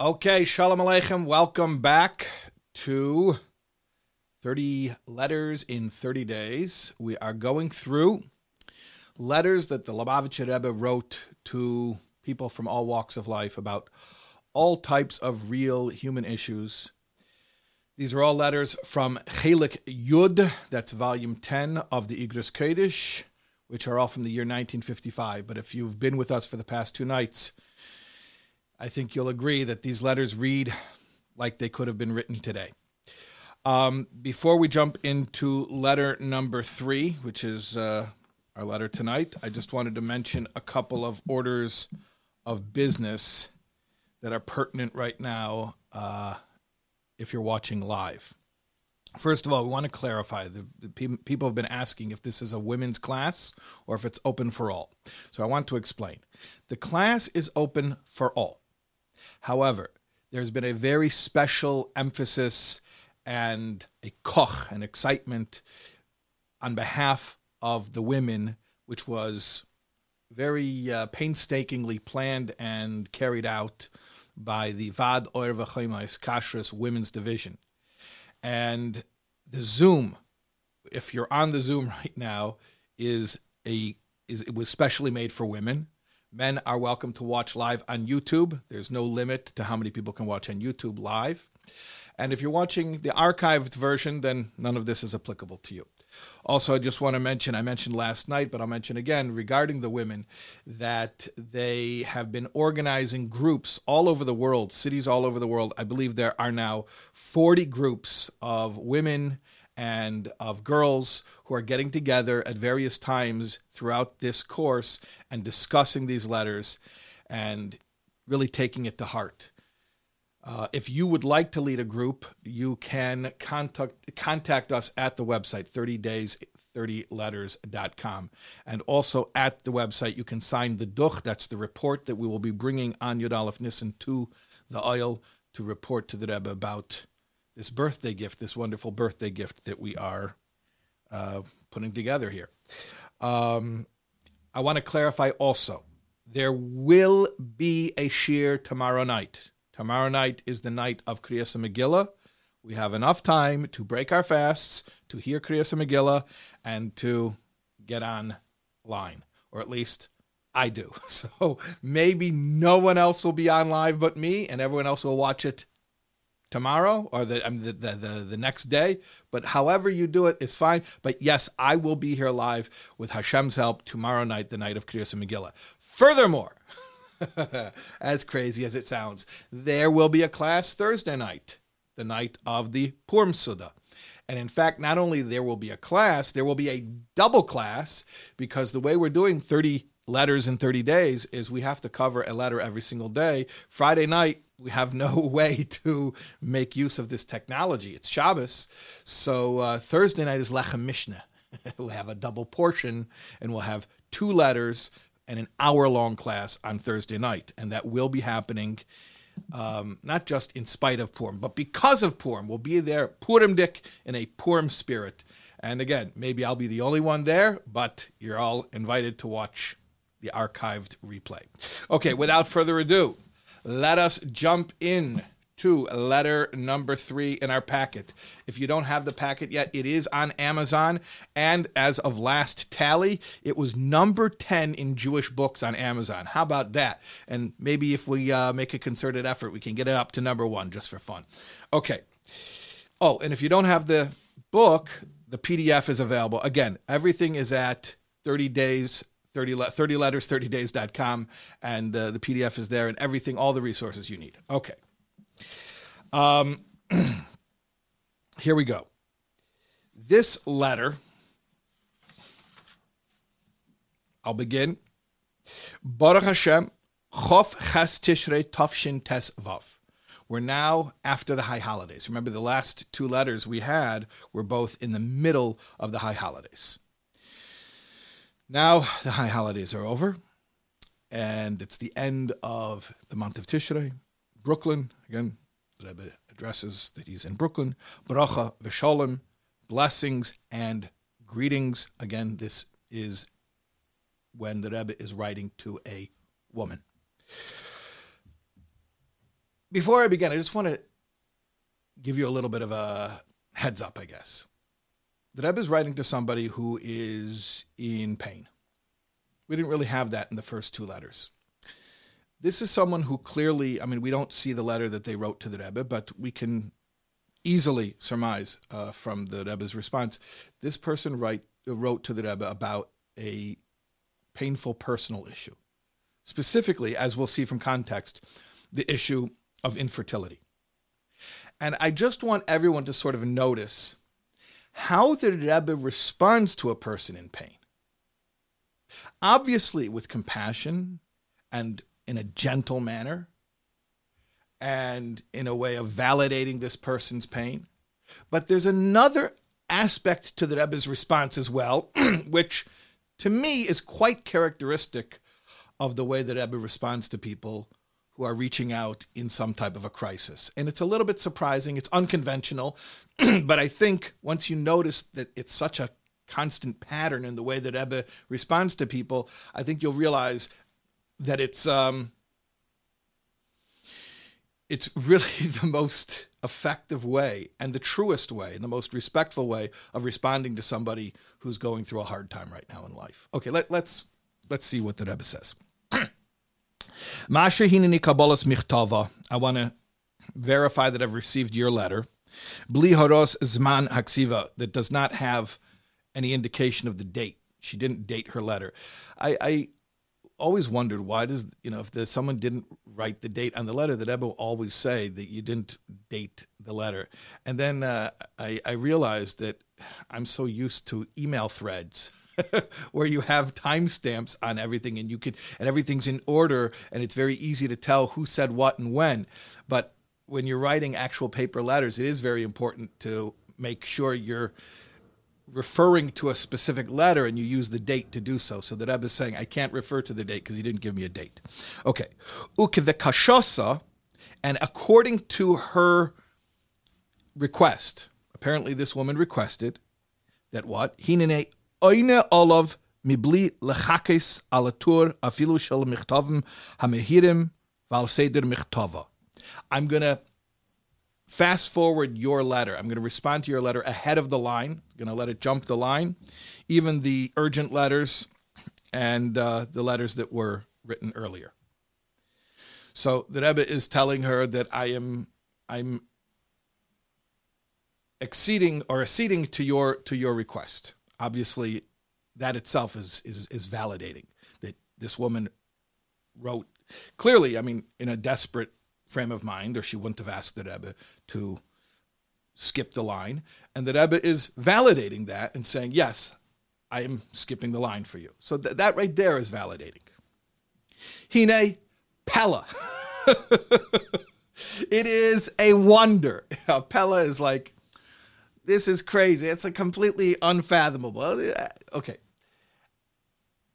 Okay, Shalom Aleichem. Welcome back to 30 Letters in 30 Days. We are going through letters that the Lubavitcher Rebbe wrote to people from all walks of life about all types of real human issues. These are all letters from Chelik Yud, that's volume 10 of the Igros Kodesh, which are all from the year 1955. But if you've been with us for the past two nights, I think you'll agree that these letters read like they could have been written today. Um, before we jump into letter number three, which is uh, our letter tonight, I just wanted to mention a couple of orders of business that are pertinent right now uh, if you're watching live. First of all, we want to clarify the, the pe- people have been asking if this is a women's class or if it's open for all. So I want to explain. The class is open for all. However, there's been a very special emphasis and a koch, an excitement on behalf of the women, which was very uh, painstakingly planned and carried out by the Vad Oyer V'Chaimais Kashrus Women's Division. And the Zoom, if you're on the Zoom right now, is a is it was specially made for women. Men are welcome to watch live on YouTube. There's no limit to how many people can watch on YouTube live. And if you're watching the archived version, then none of this is applicable to you. Also, I just want to mention I mentioned last night, but I'll mention again regarding the women that they have been organizing groups all over the world, cities all over the world. I believe there are now 40 groups of women and of girls who are getting together at various times throughout this course and discussing these letters and really taking it to heart. Uh, if you would like to lead a group, you can contact contact us at the website 30days30letters.com. And also at the website, you can sign the duch, that's the report that we will be bringing on Yud Aleph Nissen to the Ohel to report to the Rebbe about this birthday gift, this wonderful birthday gift that we are uh, putting together here. Um, I want to clarify also there will be a shiur tomorrow night. Tomorrow night is the night of Kriyas Megillah. We have enough time to break our fasts, to hear Kriyas Megillah, and to get on line, or at least I do. So maybe no one else will be on live but me, and everyone else will watch it tomorrow or the, the, the, the, the, next day. But however you do it is fine. But yes, I will be here live with Hashem's help tomorrow night, the night of Kriyas Megillah. Furthermore, as crazy as it sounds, there will be a class Thursday night, the night of the Purim Suda. And in fact, not only there will be a class, there will be a double class because the way we're doing 30 letters in 30 days is we have to cover a letter every single day. Friday night, we have no way to make use of this technology. It's Shabbos. So uh, Thursday night is Lechem Mishneh. we'll have a double portion and we'll have two letters and an hour long class on Thursday night. And that will be happening um, not just in spite of Purim, but because of Purim. We'll be there, Purimdik, in a Purim spirit. And again, maybe I'll be the only one there, but you're all invited to watch the archived replay. Okay, without further ado, let us jump in to letter number three in our packet. If you don't have the packet yet, it is on Amazon. And as of last tally, it was number 10 in Jewish books on Amazon. How about that? And maybe if we uh, make a concerted effort, we can get it up to number one just for fun. Okay. Oh, and if you don't have the book, the PDF is available. Again, everything is at 30 days 30, 30 letters, 30days.com, and uh, the PDF is there and everything, all the resources you need. Okay. Um, here we go. This letter, I'll begin. Baruch Hashem, Chof Ches Tishrei Tafshin Tes Vav. We're now after the high holidays. Remember, the last two letters we had were both in the middle of the high holidays. Now the high holidays are over, and it's the end of the month of Tishrei. Brooklyn, again, Rebbe addresses that he's in Brooklyn. Bracha v'shalom, blessings and greetings. Again, this is when the Rebbe is writing to a woman. before I begin, I just want to give you a little bit of a heads up, I guess. The Rebbe is writing to somebody who is in pain. We didn't really have that in the first two letters. This is someone who clearly, I mean, we don't see the letter that they wrote to the Rebbe, but we can easily surmise uh, from the Rebbe's response. This person write, wrote to the Rebbe about a painful personal issue. Specifically, as we'll see from context, the issue of infertility. And I just want everyone to sort of notice how the Rebbe responds to a person in pain. Obviously, with compassion and in a gentle manner, and in a way of validating this person's pain. But there's another aspect to the Rebbe's response as well, which to me is quite characteristic of the way that Rebbe responds to people who are reaching out in some type of a crisis. And it's a little bit surprising, it's unconventional, but I think once you notice that it's such a constant pattern in the way that Rebbe responds to people, I think you'll realize that it's um, it's really the most effective way and the truest way and the most respectful way of responding to somebody who's going through a hard time right now in life. Okay, let, let's let's see what the Rebbe says. Masha kabbalas michtava. I want to verify that I've received your letter. Bli horos zman haksiva that does not have any indication of the date. She didn't date her letter. I, I always wondered why does you know if there's someone didn't write the date on the letter, that will always say that you didn't date the letter, and then uh, I, I realized that I'm so used to email threads. where you have timestamps on everything and you could and everything's in order and it's very easy to tell who said what and when but when you're writing actual paper letters it is very important to make sure you're referring to a specific letter and you use the date to do so. So the Rebbe is saying, I can't refer to the date because he didn't give me a date. Okay. Ukevekashosa, and according to her request, apparently this woman requested that what? Hinene oine olav mibli lechakes alatur afilu shel hamehirim val seder. I'm going to fast forward your letter. I'm going to respond to your letter ahead of the line. I'm going to let it jump the line, even the urgent letters and uh, the letters that were written earlier. So the Rebbe is telling her that I am I'm exceeding or acceding to your to your request. Obviously, that itself is is is validating that this woman wrote clearly. I mean, in a desperate frame of mind, or she wouldn't have asked the Rebbe to skip the line. And the Rebbe is validating that and saying, yes, I am skipping the line for you. So th- that right there is validating. Hine Pella. it is a wonder. Pella is like, this is crazy. It's a completely unfathomable. Uh, okay.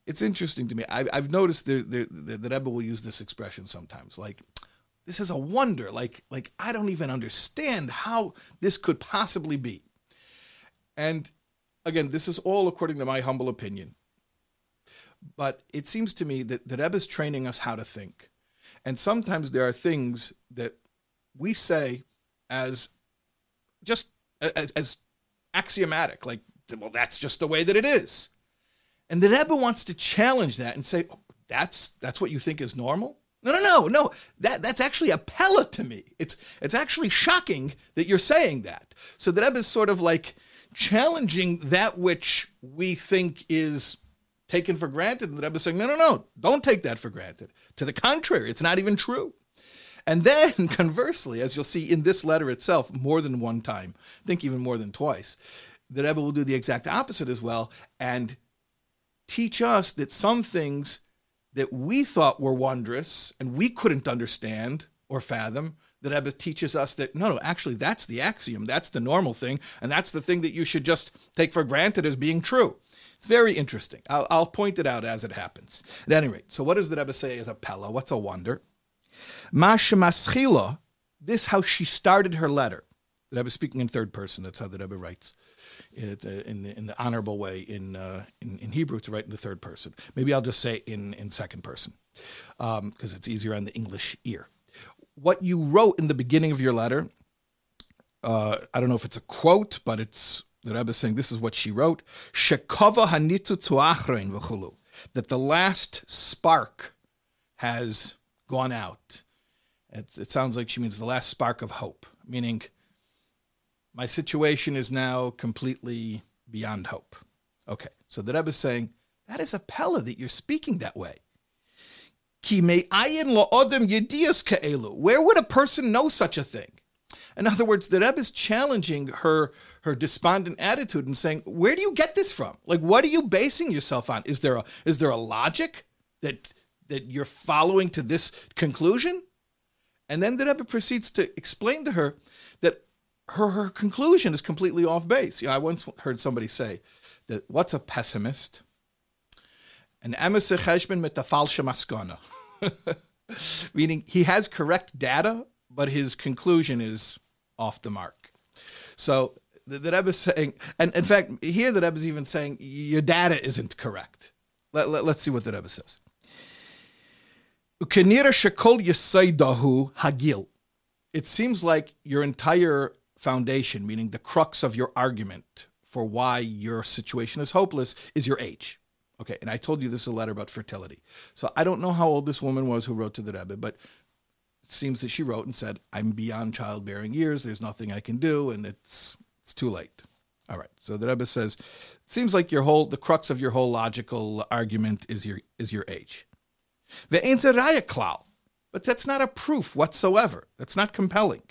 It's interesting to me. I, have noticed the, the, the, the Rebbe will use this expression sometimes, like, this is a wonder. Like, like I don't even understand how this could possibly be. And again, this is all according to my humble opinion. But it seems to me that, that Ebb is training us how to think. And sometimes there are things that we say as just as, as axiomatic, like, well, that's just the way that it is. And the Rebbe wants to challenge that and say, oh, that's that's what you think is normal? No, no, no, no. That that's actually a pella to me. It's it's actually shocking that you're saying that. So the Rebbe is sort of like challenging that which we think is taken for granted. And the Rebbe is saying, no, no, no, don't take that for granted. To the contrary, it's not even true. And then conversely, as you'll see in this letter itself, more than one time, I think even more than twice, the Rebbe will do the exact opposite as well and teach us that some things that we thought were wondrous and we couldn't understand or fathom, that Rebbe teaches us that no, no, actually that's the axiom, that's the normal thing, and that's the thing that you should just take for granted as being true. It's very interesting. I'll, I'll point it out as it happens. At any rate, so what does the Rebbe say is a pella? What's a wonder? Masha Maschila, this how she started her letter. The Rebbe speaking in third person. That's how the Rebbe writes it, uh, in, in the honorable way in, uh, in, in Hebrew to write in the third person. Maybe I'll just say in in second person because um, it's easier on the English ear. what you wrote in the beginning of your letter. Uh, I don't know if it's a quote, but it's the Rebbe saying this is what she wrote: "Shekova hanitu tuachrein v'chulu," that the last spark has gone out. It, it sounds like she means the last spark of hope, meaning my situation is now completely beyond hope. Okay, so the Rebbe is saying that is a pella that you're speaking that way. Where would a person know such a thing? In other words, the Rebbe is challenging her her despondent attitude and saying, "Where do you get this from? Like, what are you basing yourself on? Is there a is there a logic that that you're following to this conclusion?" And then the Rebbe proceeds to explain to her that her her conclusion is completely off base. You know, I once heard somebody say that what's a pessimist? An emes cheshbon mit maskana. Meaning he has correct data, but his conclusion is off the mark. So the, the Rebbe is saying, and in fact, here the Rebbe is even saying your data isn't correct. Let, let, let's see what the Rebbe says. Hagil. It seems like your entire foundation, meaning the crux of your argument for why your situation is hopeless, is your age. Okay, and I told you this is a letter about fertility. So I don't know how old this woman was who wrote to the Rebbe, but it seems that she wrote and said, "I'm beyond childbearing years. There's nothing I can do, and it's it's too late." All right. So the Rebbe says, "It seems like your whole the crux of your whole logical argument is your is your age." But that's not a proof whatsoever. That's not compelling.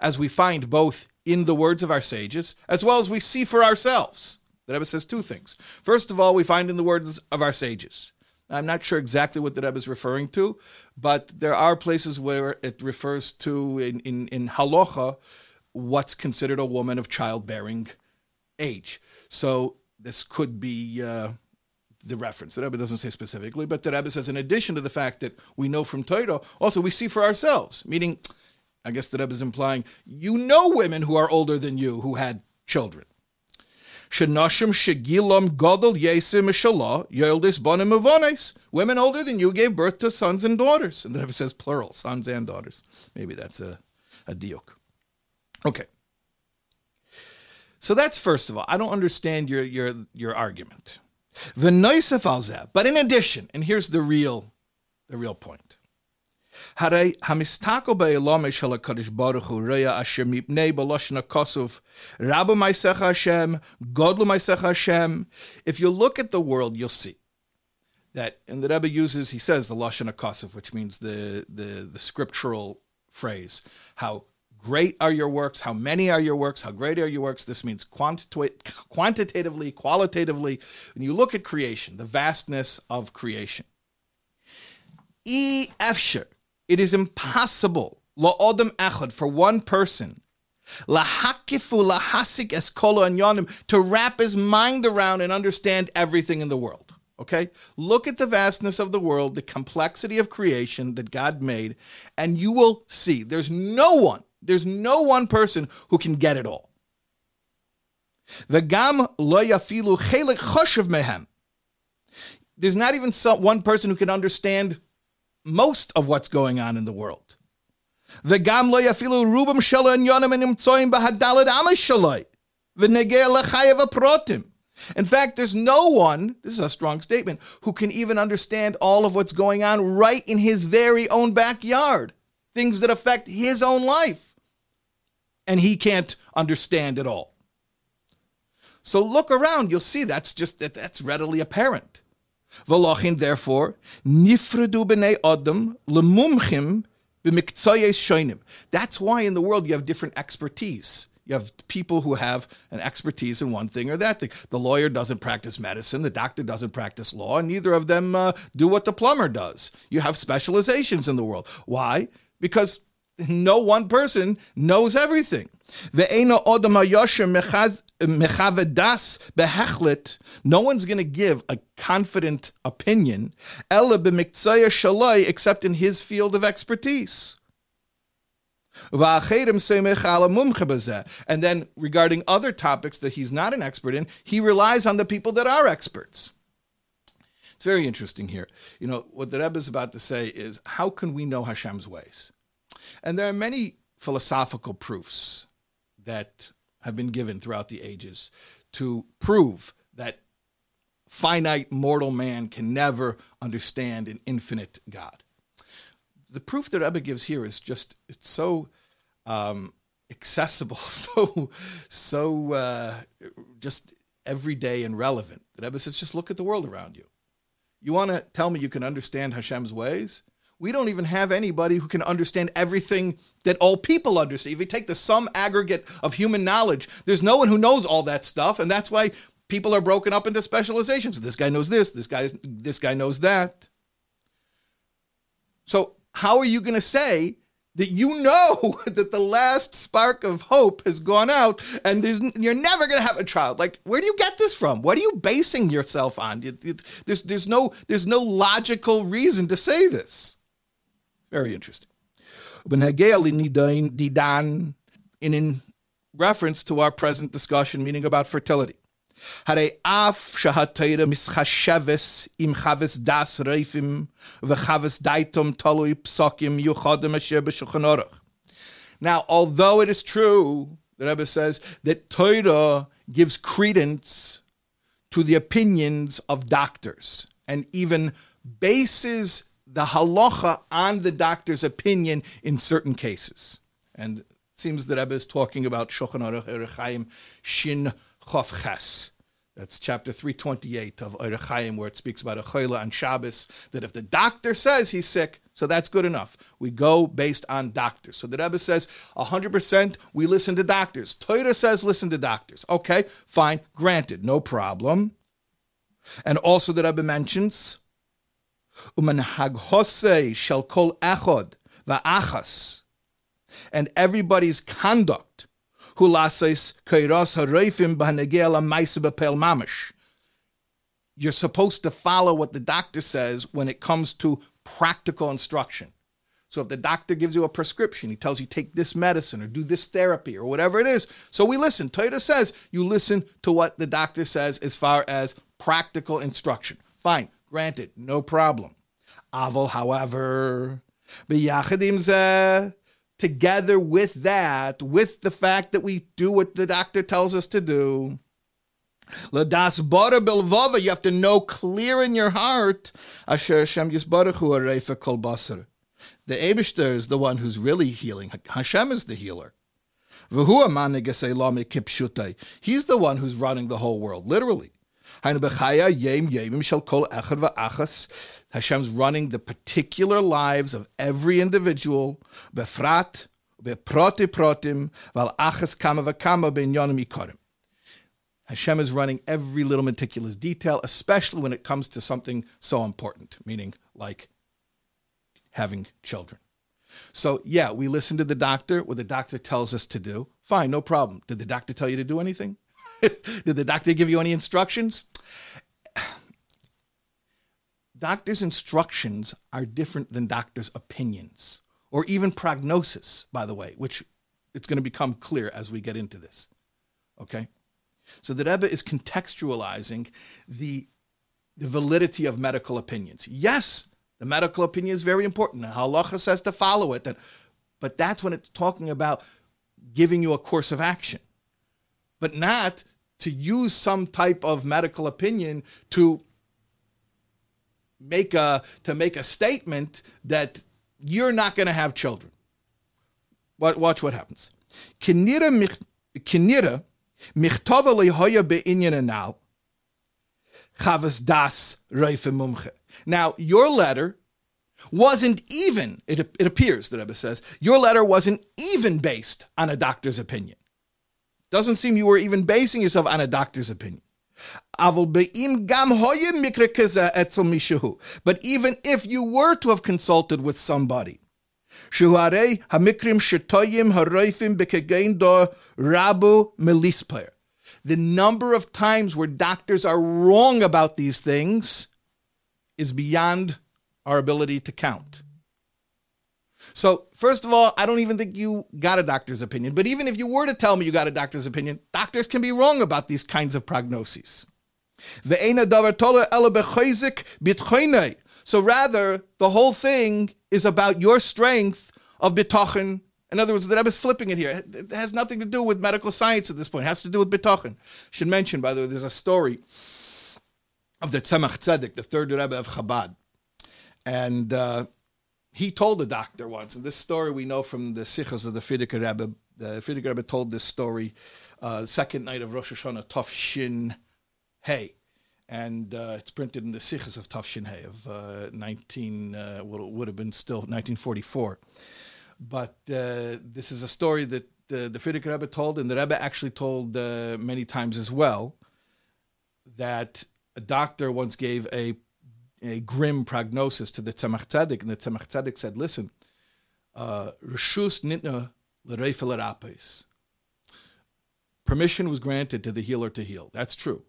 As we find both in the words of our sages, as well as we see for ourselves. The Rebbe says two things. First of all, we find in the words of our sages. I'm not sure exactly what the Rebbe is referring to, but there are places where it refers to in, in, in halacha what's considered a woman of childbearing age. So this could be uh, the reference. The Rebbe doesn't say specifically, but the Rebbe says in addition to the fact that we know from Torah, also we see for ourselves, meaning I guess the Rebbe is implying you know women who are older than you who had children. Shenashim shegilam godel yesim mishalah yoldis bonim avonis. Women older than you gave birth to sons and daughters. And the Rebbe says plural, sons and daughters. Maybe that's a, a diok. Okay. So that's first of all. I don't understand your your your argument. But in addition, and here's the real, the real point. Hare hamistako be'elam shel hakadosh baruch hu reya asher mipnei b'loshna kosov rabu ma'asech Hashem godlu ma'asech Hashem. If you look at the world, you'll see that, and the Rebbe uses, he says the lashon kosov, which means the the the scriptural phrase, how great are your works, how many are your works, how great are your works. This means quanti- quantitatively, qualitatively. When you look at creation, the vastness of creation. E efsher, it is impossible echad for one person lahakifu lahasik eskolo anyonim to wrap his mind around and understand everything in the world. Okay? Look at the vastness of the world, the complexity of creation that God made, and you will see there's no one, there's no one person who can get it all. There's not even some, one person who can understand most of what's going on in the world. In fact, there's no one, this is a strong statement, who can even understand all of what's going on right in his very own backyard, things that affect his own life. And he can't understand it all. So look around, you'll see that's just that that's readily apparent. V'lochin, therefore, nifredu b'nei adam lemumchim shoinim. That's why in the world you have different expertise. You have people who have an expertise in one thing or that thing. The lawyer doesn't practice medicine, the doctor doesn't practice law, and neither of them uh, do what the plumber does. You have specializations in the world. Why? Because no one person knows everything. No one's going to give a confident opinion except in his field of expertise. And then regarding other topics that he's not an expert in, he relies on the people that are experts. It's very interesting here. You know, what the Rebbe is about to say is how can we know Hashem's ways? And there are many philosophical proofs that have been given throughout the ages to prove that finite mortal man can never understand an infinite God. The proof that Rebbe gives here is just, it's so um, accessible, so, so uh, just everyday and relevant. The Rebbe says, just look at the world around you. You want to tell me you can understand Hashem's ways? We don't even have anybody who can understand everything that all people understand. If you take the sum aggregate of human knowledge, there's no one who knows all that stuff, and that's why people are broken up into specializations. This guy knows this, this guy this guy knows that. So, how are you going to say that you know that the last spark of hope has gone out and you're never going to have a child like where do you get this from what are you basing yourself on there's, there's, no, there's no logical reason to say this very interesting. And in reference to our present discussion, meaning about fertility. Now, although it is true, the Rebbe says, that Torah gives credence to the opinions of doctors and even bases the halacha on the doctor's opinion in certain cases. And it seems the Rebbe is talking about Shulchan Aruch Orach Chaim Shin Chof Ches. That's chapter 328 of Orach Chaim, where it speaks about a chayla on Shabbos, that if the doctor says he's sick, so that's good enough. We go based on doctors. So the Rebbe says 100% we listen to doctors. Torah says listen to doctors. Okay, fine, granted, no problem. And also the Rebbe mentions, Uman haghose shall kol echod va'achas, and everybody's conduct hulases kairos hareifim b'hanegel b'pel mamish. You're supposed to follow what the doctor says when it comes to practical instruction. So if the doctor gives you a prescription, he tells you take this medicine or do this therapy or whatever it is. So we listen. Torah says you listen to what the doctor says as far as practical instruction. Fine, granted, no problem. Aval, however, together with that, with the fact that we do what the doctor tells us to do. Ladas bara belvava, you have to know clear in your heart. Asher Hashem yisbarachu arefa kol basar. The Abishter is the one who's really healing. Hashem is the healer. He's the one who's running the whole world, literally. Hashem's running the particular lives of every individual, befrat, beproti protim, val achas. Hashem is running every little meticulous detail, especially when it comes to something so important, meaning like having children. So, yeah, we listen to the doctor, what the doctor tells us to do. Fine, no problem. Did the doctor tell you to do anything? Did the doctor give you any instructions? doctor's instructions are different than doctor's opinions or even prognosis, by the way, which it's going to become clear as we get into this. Okay? So the Rebbe is contextualizing the, the validity of medical opinions. Yes, the medical opinion is very important. And halacha says to follow it. But that's when it's talking about giving you a course of action, but not to use some type of medical opinion to make a to make a statement that you're not going to have children. Watch what happens. Kinira now. Now, your letter wasn't even, it, it appears, the Rebbe says, your letter wasn't even based on a doctor's opinion. Doesn't seem you were even basing yourself on a doctor's opinion. But even if you were to have consulted with somebody, the number of times where doctors are wrong about these things is beyond our ability to count. So, first of all, I don't even think you got a doctor's opinion. But even if you were to tell me you got a doctor's opinion, doctors can be wrong about these kinds of prognoses. So rather, the whole thing is about your strength of bitachon. In other words, the Rebbe is flipping it here. It has nothing to do with medical science at this point. It has to do with bitachon. Should mention, by the way, there's a story of the Tzemach Tzedek, the third Rebbe of Chabad, and uh, he told the doctor once, and this story we know from the Sichos of the Frierdiker Rebbe. The Frierdiker Rebbe told this story uh, second night of Rosh Hashanah, Tov Shin Hey and uh, it's printed in the Sichos of Tafshin Hay of uh, 19, uh, what would have been still 1944. But uh, this is a story that uh, the Frierdiker Rebbe told, and the Rebbe actually told uh, many times as well, that a doctor once gave a, a grim prognosis to the Tzemach Tzedek, and the Tzemach Tzedek said, listen, Rishus nitna l'reifel Permission was granted to the healer to heal. That's true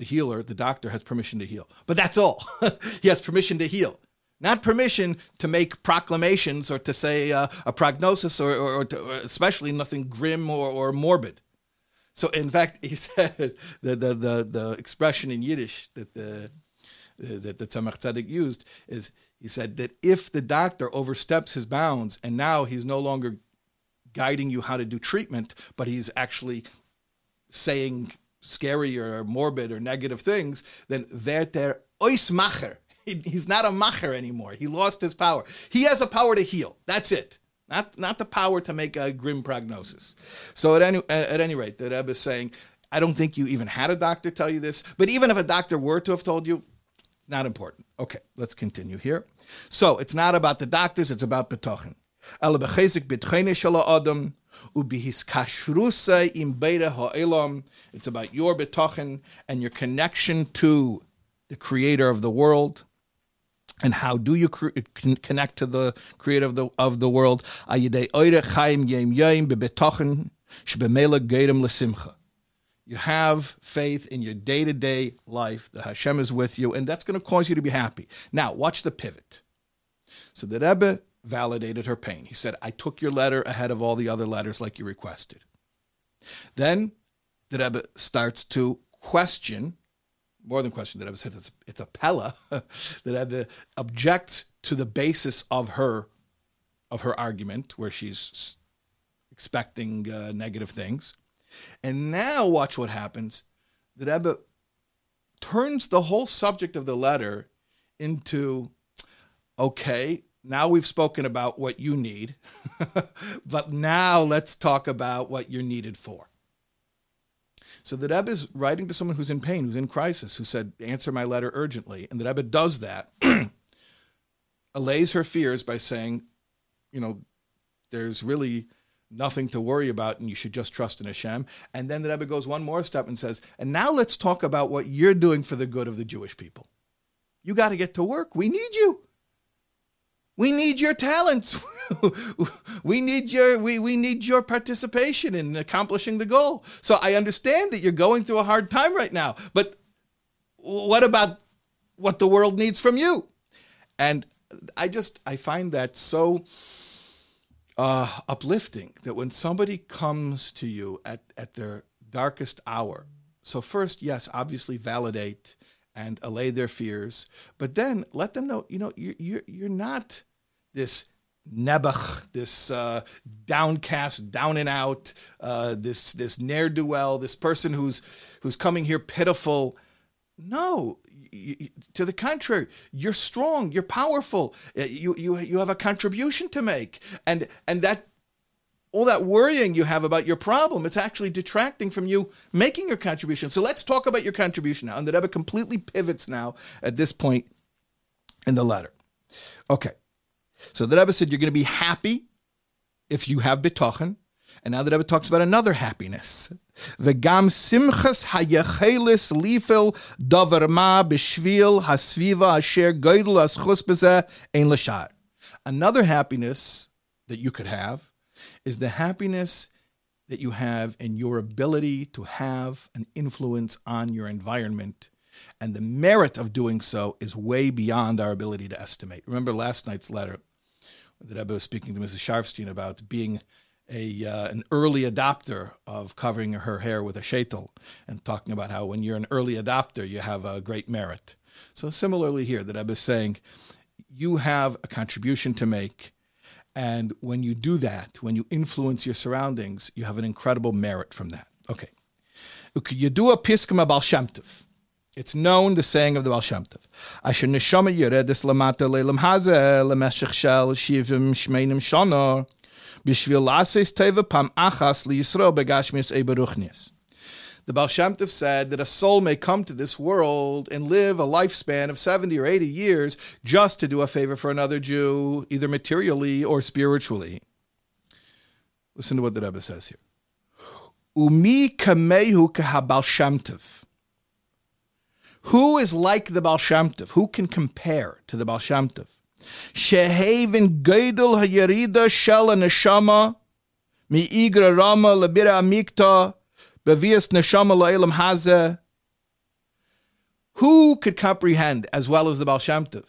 the healer, the doctor, has permission to heal. But that's all. he has permission to heal, not permission to make proclamations or to say uh, a prognosis or, or, or, to, or, especially nothing grim or, or morbid. So, in fact, he said the, the, the, the expression in Yiddish that the, that the Tzemach Tzedek used is he said that if the doctor oversteps his bounds and now he's no longer guiding you how to do treatment, but he's actually saying scary or morbid or negative things, then werter ois macher. He's not a macher anymore. He lost his power. He has a power to heal. That's it. Not, not the power to make a grim prognosis. So at any, at any rate, the Rebbe is saying, I don't think you even had a doctor tell you this, but even if a doctor were to have told you, not important. Okay, let's continue here. So it's not about the doctors, it's about betochen. It's about your betochen and your connection to the creator of the world. And how do you connect to the creator of the, of the world? You have faith in your day to day life that Hashem is with you, and that's going to cause you to be happy. Now, watch the pivot. So the Rebbe validated her pain. He said, I took your letter ahead of all the other letters like you requested. Then the Rebbe starts to question, more than question, the Rebbe said it's, it's a pella, the Rebbe objects to the basis of her of her argument, where she's expecting uh, negative things. And now watch what happens. The Rebbe turns the whole subject of the letter into, okay, now we've spoken about what you need, but now let's talk about what you're needed for. So the Rebbe is writing to someone who's in pain, who's in crisis, who said, Answer my letter urgently. And the Rebbe does that, allays her fears by saying, You know, there's really nothing to worry about and you should just trust in Hashem. And then the Rebbe goes one more step and says, And now let's talk about what you're doing for the good of the Jewish people. You got to get to work. We need you. We need your talents. we need your we, we need your participation in accomplishing the goal. So I understand that you're going through a hard time right now, but what about what the world needs from you? And I just I find that so uh, uplifting that when somebody comes to you at, at their darkest hour. So first, yes, obviously validate and allay their fears, but then let them know, you know, you, you're, you're not this Nebuch, this uh, downcast, down and out, uh, this this ne'er do well, this person who's who's coming here pitiful. No, to the contrary, you're strong, you're powerful, uh, you you you have a contribution to make, and and that all that worrying you have about your problem, it's actually detracting from you making your contribution. So let's talk about your contribution now. And the Rebbe completely pivots now at this point in the letter. Okay. So the Rebbe said you're going to be happy if you have bitochen. And now the Rebbe talks about another happiness. V'gam simchas hayechelis lifel davar b'shvil hasviva asher goydel aschus ein. Another happiness that you could have is the happiness that you have in your ability to have an influence on your environment and the merit of doing so is way beyond our ability to estimate. Remember last night's letter the Rebbe was speaking to Mrs. Sharfstein about being a uh, an early adopter of covering her hair with a shaitel and talking about how when you're an early adopter, you have a great merit. So similarly here, the Rebbe is saying, you have a contribution to make. And when you do that, when you influence your surroundings, you have an incredible merit from that. Okay. Yedua Piskama Baal Shem Tov. It's known, the saying of the Tov. Asher neshama yeredes lamata lemeshech shel shivim shmeinim shana teva pam achas liyisrael begashmis eberuchnis. The Baal Shem Tov said that a soul may come to this world and live a lifespan of 70 or 80 years just to do a favor for another Jew, either materially or spiritually. Listen to what the Rebbe says here. Umi kamehu kahabal. Who is like the Baal Shem Tov? Who can compare to the Baal Shem Tov? Shel neshama mi igra rama lebira amikta bevias neshama. Who could comprehend as well as the Baal Shem Tov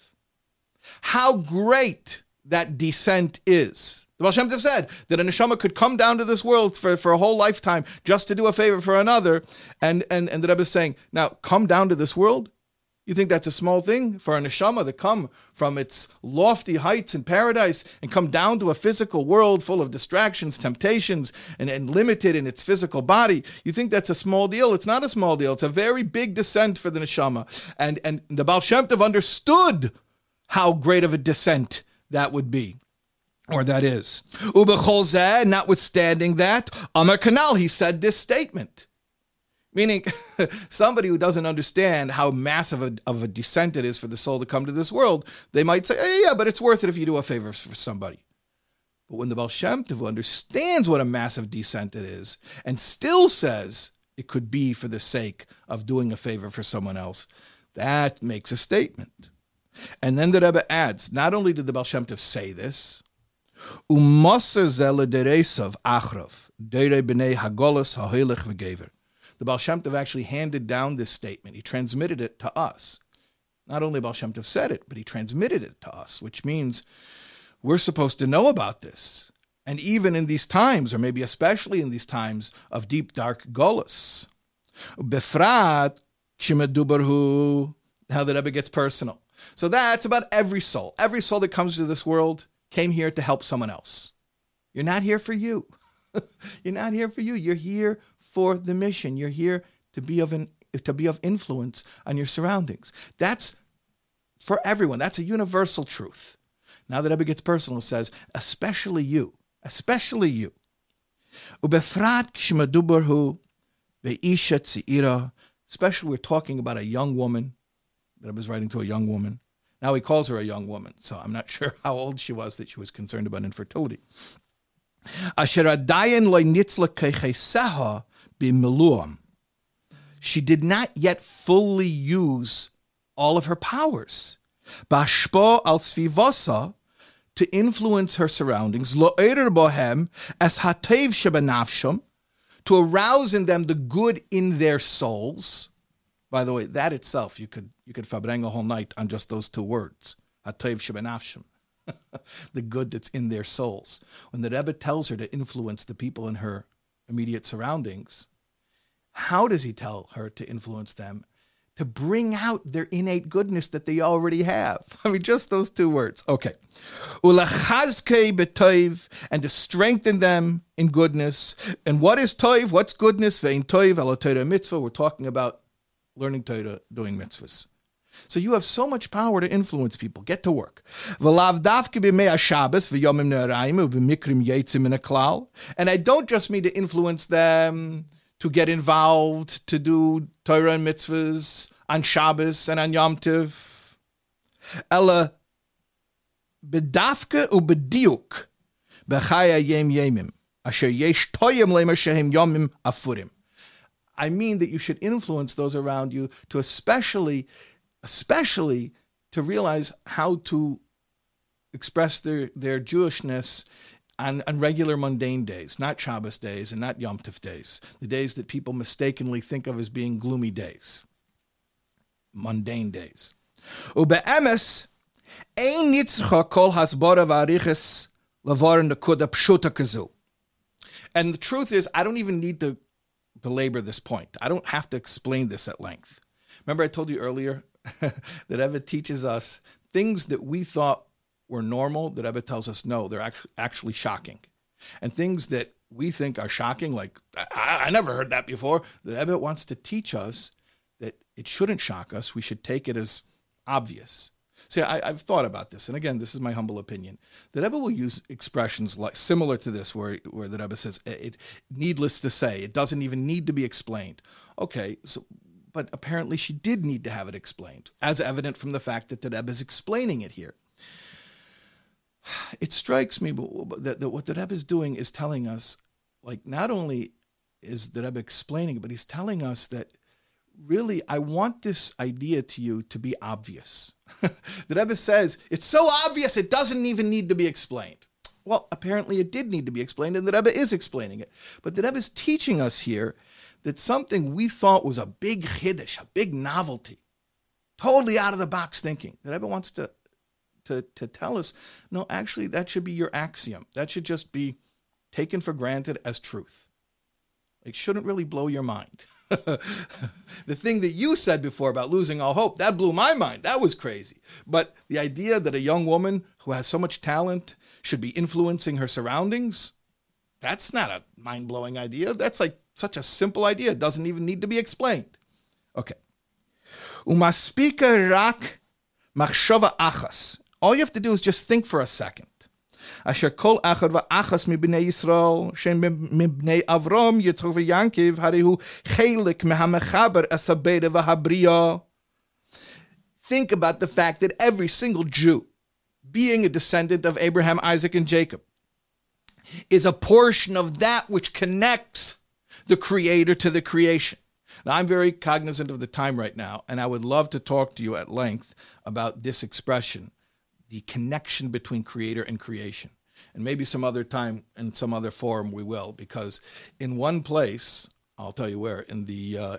how great that descent is? The Baal Shem Tov said that a neshama could come down to this world for, for a whole lifetime just to do a favor for another. And, and, and the Rebbe is saying, now come down to this world? You think that's a small thing for a neshama to come from its lofty heights in paradise and come down to a physical world full of distractions, temptations, and, and limited in its physical body? You think that's a small deal? It's not a small deal. It's a very big descent for the neshama. And, and the Baal Shem Tov understood how great of a descent that would be or that is. Ubecholzeh, notwithstanding that, Amar Kanal, he said this statement. Meaning, somebody who doesn't understand how massive a, of a descent it is for the soul to come to this world, they might say, hey, yeah, but it's worth it if you do a favor for somebody. But when the Baal Shem Tov understands what a massive descent it is and still says it could be for the sake of doing a favor for someone else, that makes a statement. And then the Rebbe adds, not only did the Baal Shem Tov say this, Umasser zele deresav achrov, dere b'nei hagolas ha'hoilech v'gever. The Baal Shem Tov actually handed down this statement. He transmitted it to us. Not only Baal Shem Tov said it, but he transmitted it to us, which means we're supposed to know about this. And even in these times, or maybe especially in these times of deep, dark golus. Befrat, kshimedubarhu, how the Rebbe gets personal. So that's about every soul. Every soul that comes to this world came here to help someone else. You're not here for you. You're not here for you. You're here for the mission. You're here to be of an to be of influence on your surroundings. That's for everyone. That's a universal truth. Now that Rebbe gets personal, says, especially you, especially you. Ubefrat ve'isha. Especially, we're talking about a young woman. That I was writing to a young woman. Now he calls her a young woman, so I'm not sure how old she was that she was concerned about infertility. Asher nitzla b'miluam. She did not yet fully use all of her powers. Bashpo al svivosa to influence her surroundings. Lo bohem as hatev shebenavsham to arouse in them the good in their souls. By the way, that itself you could you could farbreng a whole night on just those two words. Hatev shebenavsham. the good that's in their souls. When the Rebbe tells her to influence the people in her immediate surroundings, how does he tell her to influence them? To bring out their innate goodness that they already have. I mean, just those two words. Okay. and to strengthen them in goodness. And what is toiv? What's goodness? Vein toiv, mitzvah. We're talking about learning Torah, doing mitzvahs. So you have so much power to influence people. Get to work. And I don't just mean to influence them to get involved, to do Torah and mitzvahs on Shabbos and on Yom Tov. Ella bedafke u bediuk bechaya yem yemim asher yesh toyim yomim afurim. I mean that you should influence those around you to especially especially to realize how to express their, their Jewishness on, on regular mundane days, not Shabbos days and not Yom Tov days, the days that people mistakenly think of as being gloomy days, mundane days. Ube'emes, ein nitzcha kol hasbora v'ariches nekuda pshuta kazu. And the truth is, I don't even need to belabor this point. I don't have to explain this at length. Remember, I told you earlier that Eva teaches us things that we thought were normal, that Eva tells us no, they're actually shocking. And things that we think are shocking, like, I, I never heard that before, that Eva wants to teach us that it shouldn't shock us. We should take it as obvious. See, I, have thought about this, and again, this is my humble opinion. The Rebbe will use expressions like similar to this, where where the Rebbe says, "It needless to say, it doesn't even need to be explained." Okay, so but apparently she did need to have it explained, as evident from the fact that the Rebbe is explaining it here. It strikes me that, that what the Rebbe is doing is telling us, like, not only is the Rebbe explaining it, but he's telling us that really, I want this idea to you to be obvious. the Rebbe says, it's so obvious it doesn't even need to be explained. Well, apparently it did need to be explained, and the Rebbe is explaining it. But the Rebbe is teaching us here that something we thought was a big chiddush, a big novelty, totally out of the box thinking, that Rebbe wants to, to, to tell us, no, actually, that should be your axiom. That should just be taken for granted as truth. It shouldn't really blow your mind. the thing that you said before about losing all hope, that blew my mind. That was crazy. But the idea that a young woman who has so much talent should be influencing her surroundings, that's not a mind blowing idea. That's like such a simple idea doesn't even need to be explained. Okay. Umaspika rak machshava achas. All you have to do is just think for a second. Asher kol achad va'achas mibnei Yisrael, shem mibnei Avram, Yitzchok v'Yankiv, harihu chelik mehamechaber esabeda v'habriya. Think about the fact that every single Jew, being a descendant of Abraham, Isaac, and Jacob, is a portion of that which connects the Creator to the creation. Now, I'm very cognizant of the time right now, and I would love to talk to you at length about this expression the connection between creator and creation. And maybe some other time in some other forum we will, because in one place, I'll tell you where, in the uh,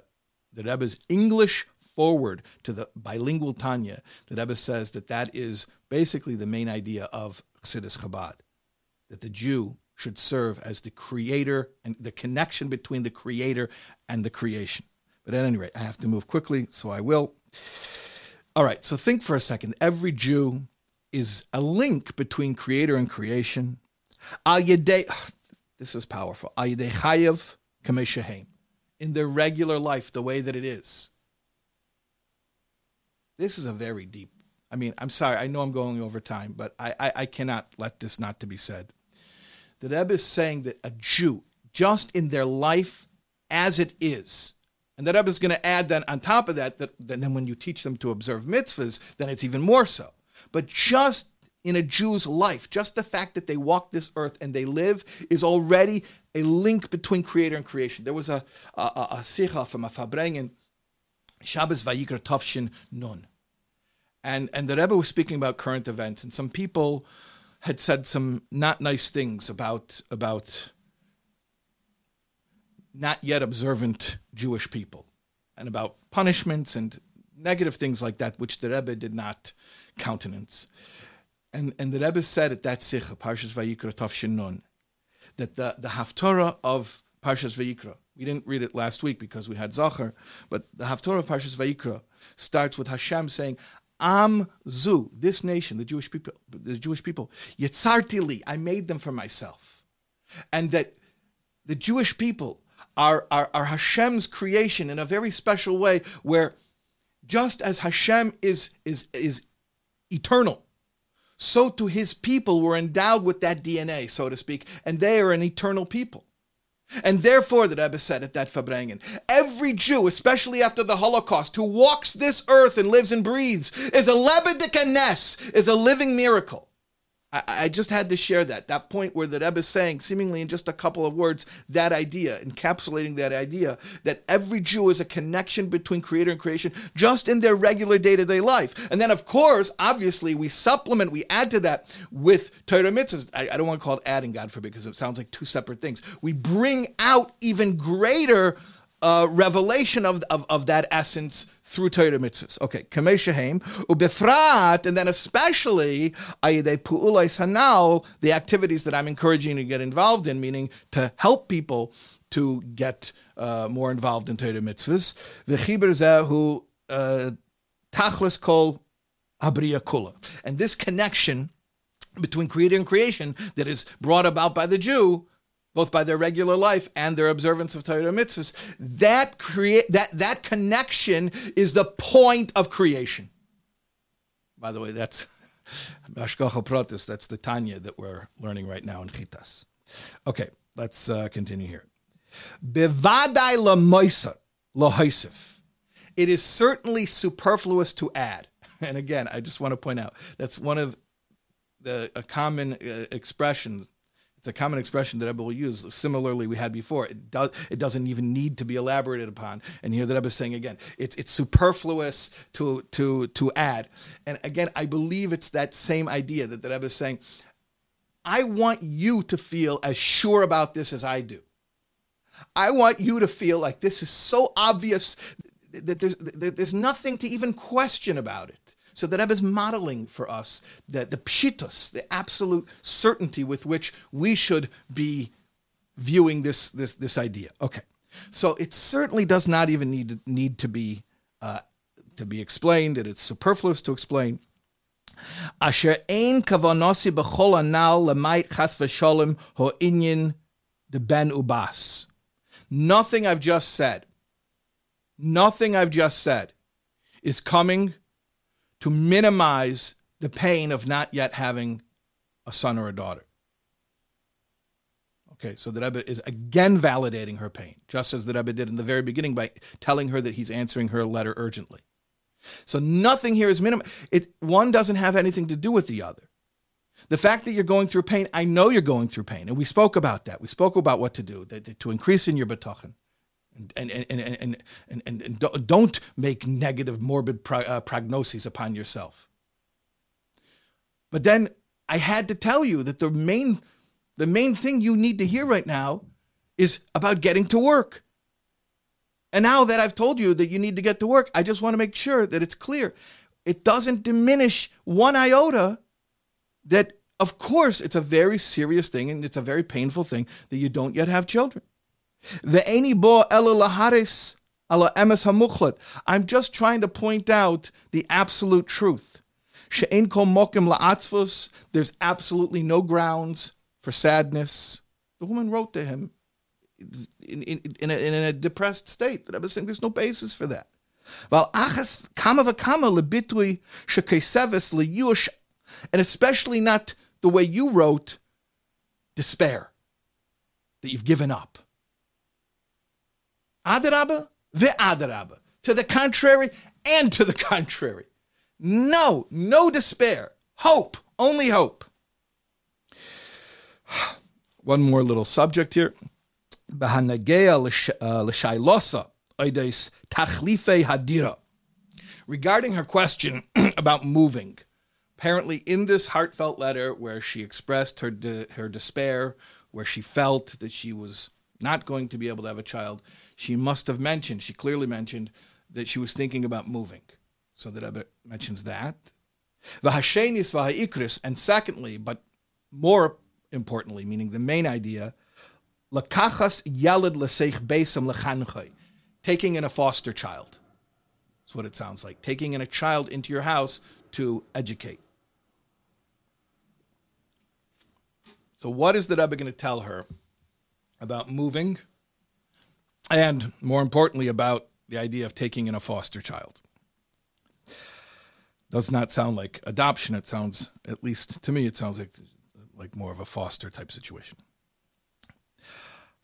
the Rebbe's English forward to the bilingual Tanya, the Rebbe says that that is basically the main idea of Chassidus Chabad, that the Jew should serve as the creator and the connection between the creator and the creation. But at any rate, I have to move quickly, so I will. All right, so think for a second. Every Jew is a link between creator and creation. This is powerful. chayev In their regular life, the way that it is. This is a very deep. I mean, I'm sorry. I know I'm going over time, but I, I, I cannot let this not to be said. The Rebbe is saying that a Jew, just in their life as it is, and the Rebbe is going to add then on top of that, that then when you teach them to observe mitzvahs, then it's even more so. But just in a Jew's life, just the fact that they walk this earth and they live is already a link between creator and creation. There was a, a, a, a sicha from a Farbrengen, Shabbos Vayikra Tafshin Nun. And, and the Rebbe was speaking about current events, and some people had said some not nice things about, about not yet observant Jewish people and about punishments and negative things like that, which the Rebbe did not countenance. And, and the Rebbe said at that Sikha, Parshas Vayikra Tafshin Nun, that the, the Haftorah of Parshas Vayikra, we didn't read it last week because we had Zachor, but the Haftorah of Parshas Vayikra starts with Hashem saying, Am Zu, this nation, the Jewish people, the Jewish people, Yitzartili, I made them for myself. And that the Jewish people are, are, are Hashem's creation in a very special way, where just as Hashem is, is, is eternal. So to his people were endowed with that DNA, so to speak, and they are an eternal people. And therefore, the Rebbe said at that Farbrengen, every Jew, especially after the Holocaust, who walks this earth and lives and breathes, is a lebedik is a living miracle. I, I, just had to share that, that point where the Rebbe is saying, seemingly in just a couple of words, that idea, encapsulating that idea, that every Jew is a connection between creator and creation just in their regular day to day life. And then, of course, obviously, we supplement, we add to that with Torah mitzvahs. I, I don't want to call it adding, God forbid, because it sounds like two separate things. We bring out even greater uh, revelation of, of, of that essence through Torah mitzvahs. Okay, kameshahem ubefrat, and then especially ayidei pu'ulais hanal, the activities that I'm encouraging you to get involved in, meaning to help people to get uh, more involved in Torah mitzvahs. V'chiber zehu uh, tachlis kol abriya kula, and this connection between creator and creation that is brought about by the Jew both by their regular life and their observance of Torah mitzvahs. That create that that connection is the point of creation. By the way, that's Hashgacha Pratis. That's the Tanya that we're learning right now in Chitas. Okay, let's uh, continue here. Bevadai lamoisa lohaisif. It is certainly superfluous to add. And again, I just want to point out that's one of the a common uh, it's a common expression that Rebbe will use. Similarly, we had before. It does. It doesn't even need to be elaborated upon. And here the Rebbe is saying again, it's it's superfluous to to to add. And again, I believe it's that same idea that the Rebbe is saying. I want you to feel as sure about this as I do. I want you to feel like this is so obvious that there's that there's nothing to even question about it. So the Rebbe is modeling for us the, the pshitos, the absolute certainty with which we should be viewing this, this, this idea. Okay. So it certainly does not even need, need to be uh, to be explained, and it's superfluous to explain. Asher ein kavanosi b'chol anal lemait chas v'sholem ho inyan de ben ubas. Nothing I've just said, nothing I've just said is coming to minimize the pain of not yet having a son or a daughter. Okay, so the Rebbe is again validating her pain, just as the Rebbe did in the very beginning by telling her that he's answering her letter urgently. So nothing here is minimum. It one doesn't have anything to do with the other. The fact that you're going through pain, I know you're going through pain, and we spoke about that. We spoke about what to do that, to increase in your betachin and and and and and, and, don't make negative, morbid pro, uh, prognoses upon yourself. But then I had to tell you that the main the main thing you need to hear right now is about getting to work. And now that I've told you that you need to get to work, I just want to make sure that it's clear. It doesn't diminish one iota that, of course, it's a very serious thing and it's a very painful thing that you don't yet have children. I'm just trying to point out the absolute truth. There's absolutely no grounds for sadness. The woman wrote to him in, in, in, a, in a depressed state. But I was saying there's no basis for that. and especially not the way you wrote despair, that you've given up. Adarabba, ve'adarabba. To the contrary and to the contrary. No, no despair. Hope, only hope. One more little subject here. Uh, Tachlife hadira. Regarding her question about moving, apparently in this heartfelt letter where she expressed her de- her despair, where she felt that she was not going to be able to have a child, she must have mentioned, she clearly mentioned that she was thinking about moving. So the Rebbe mentions that. V'hashenis v'ha'ikris, and secondly, but more importantly, meaning the main idea, lakachas yalad l'seich besam lechanchai, taking in a foster child. That's what it sounds like. Taking in a child into your house to educate. So, what is the Rebbe going to tell her about moving, and more importantly, about the idea of taking in a foster child. Does not sound like adoption. It sounds, at least to me, it sounds like like more of a foster type situation.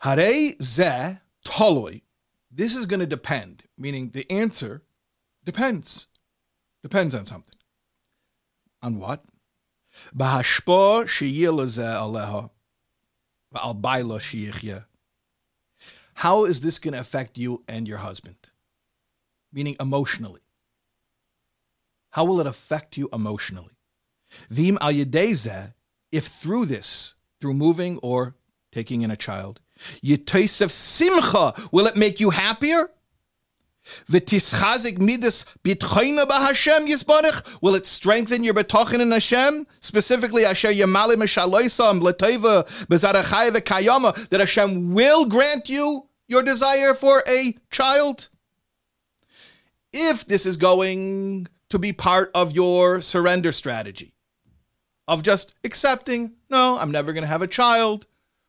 Hare ze toloi. This is going to depend, meaning the answer depends. Depends on something. On what? Bahashpo sheyil aleha how is this going to affect you and your husband? Meaning emotionally. How will it affect you emotionally? Vim al if through this, through moving or taking in a child, Yitosef simcha, will it make you happier? V'tischazik midas bitchoina b'Hashem yisbarich. Will it strengthen your betochin in Hashem? Specifically, Asher yamali mishaloisam l'teva b'zarachai v'kayama, that Hashem will grant you your desire for a child? If this is going to be part of your surrender strategy of just accepting, no, I'm never going to have a child,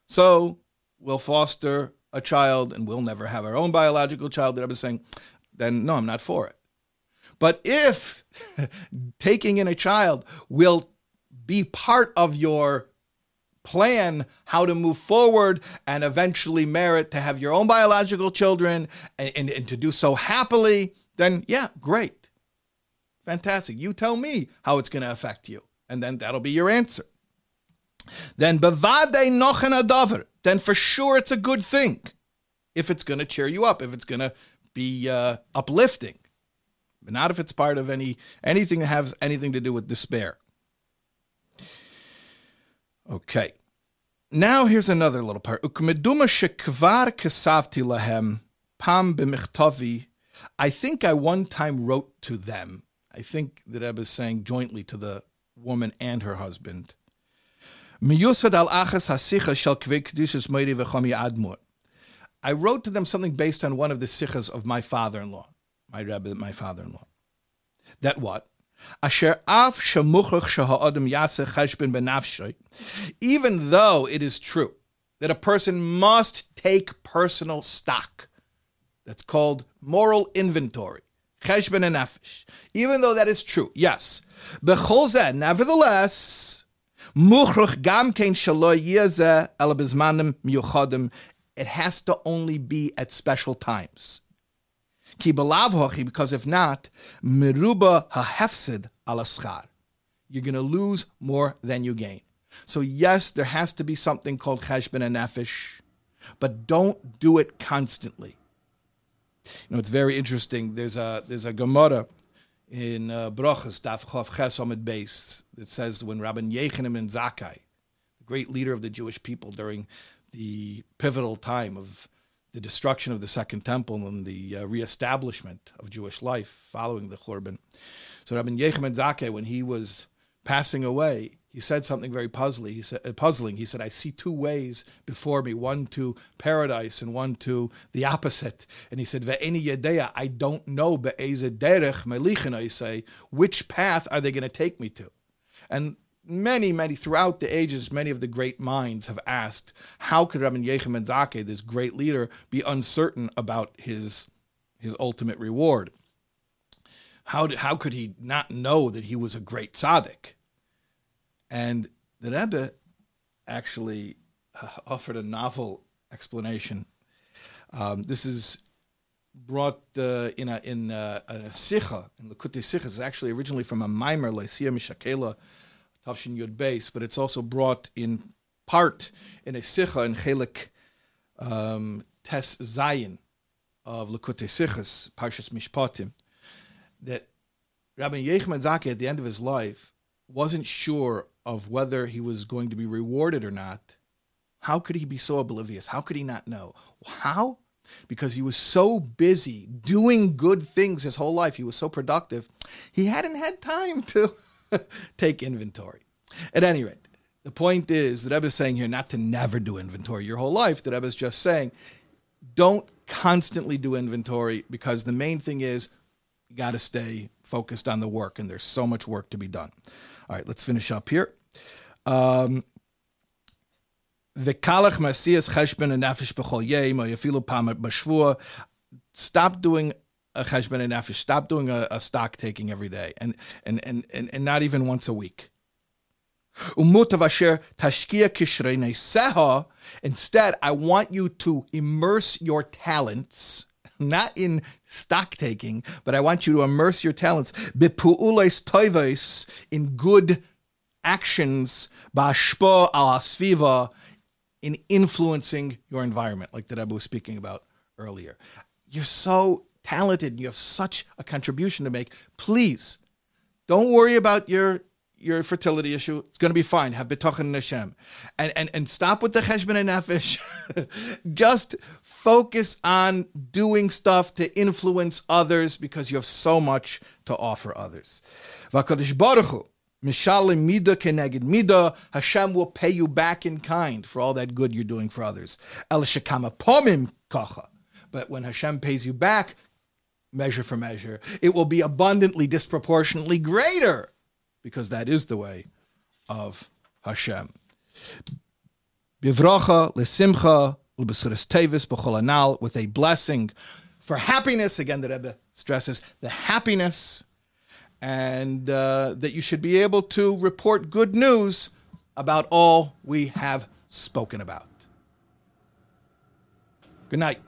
so we'll foster a child and we'll never have our own biological child, that I was saying, then no, I'm not for it. But if taking in a child will be part of your plan how to move forward and eventually merit to have your own biological children and, and, and to do so happily, then yeah, great. Fantastic. You tell me how it's going to affect you, and then that'll be your answer. Then bevade nochen adaver. Then for sure it's a good thing if it's going to cheer you up, if it's going to be uh, uplifting, but not if it's part of any anything that has anything to do with despair. Okay. Now here's another little part. I think I one time wrote to them. I think that I was saying jointly to the woman and her husband. I wrote to them something based on one of the sikhs of my father-in-law, my Rebbe, my father-in-law. That what? Asher af shaha'adam benafshay. Even though it is true that a person must take personal stock, that's called moral inventory. Cheshben and. Even though that is true, yes. Becholzeh, nevertheless, muchruch gam kein miyuchadim it has to only be at special times. Because if not, meruba hahefsid alaschar. You're going to lose more than you gain. So yes, there has to be something called cheshbon hanefesh, but don't do it constantly. You know, it's very interesting. There's a there's a Gemara in uh, Brochus Daf Chav Ches Amid that says when Rabbi Yochanan ben Zakkai, the great leader of the Jewish people during the pivotal time of the destruction of the Second Temple and the uh, reestablishment of Jewish life following the Churban. So Rabbi Yechim Zake, when he was passing away, he said something very puzzling. He said, uh, puzzling. He said, "I see two ways before me: one to paradise and one to the opposite." And he said, "Ve'eni yedeya, I don't know be'eze derech melichin." I say, which path are they going to take me to? And many, many, throughout the ages, many of the great minds have asked, how could Rabbi Yechim Ben this great leader, be uncertain about his, his ultimate reward? How, did, how could he not know that he was a great tzaddik? And the Rebbe actually uh, offered a novel explanation. Um, this is brought uh, in a in a, a sikha in Likutei Sikha. It's actually originally from a mimer, Lycia Mishakela, Tavshin Yud Beis, but it's also brought in part in a Sikha in Chelik um, Tes Zayin of Likutei Sichas, Parshas Mishpatim, that Rabbi Yechman Zaki at the end of his life wasn't sure of whether he was going to be rewarded or not. How could he be so oblivious? How could he not know? How? Because he was so busy doing good things his whole life. He was so productive. He hadn't had time to take inventory. At any rate, the point is that Rebbe is saying here not to never do inventory your whole life. That Rebbe is just saying, don't constantly do inventory because the main thing is you got to stay focused on the work, and there's so much work to be done. All right, let's finish up here. Um, Stop doing a cheshbon hanefesh. Stop doing a, a, stock taking every day, and and, and and and not even once a week. Instead, I want you to immerse your talents, not in stock taking, but I want you to immerse your talents in good actions, in influencing your environment, like that I was speaking about earlier. You're so talented and you have such a contribution to make, please don't worry about your your fertility issue. It's going to be fine. Have bitachon in Hashem, and and and stop with the cheshbon hanefesh. Just focus on doing stuff to influence others because you have so much to offer others. Mishalim mida keneged mida. Hashem will pay you back in kind for all that good you're doing for others. El shekama pomim kacha. But when Hashem pays you back, measure for measure, it will be abundantly, disproportionately greater because that is the way of Hashem. Bivracha, lesimcha, ubeschuras tevis, b'chol with a blessing for happiness. Again, the Rebbe stresses the happiness, and uh, that you should be able to report good news about all we have spoken about. Good night.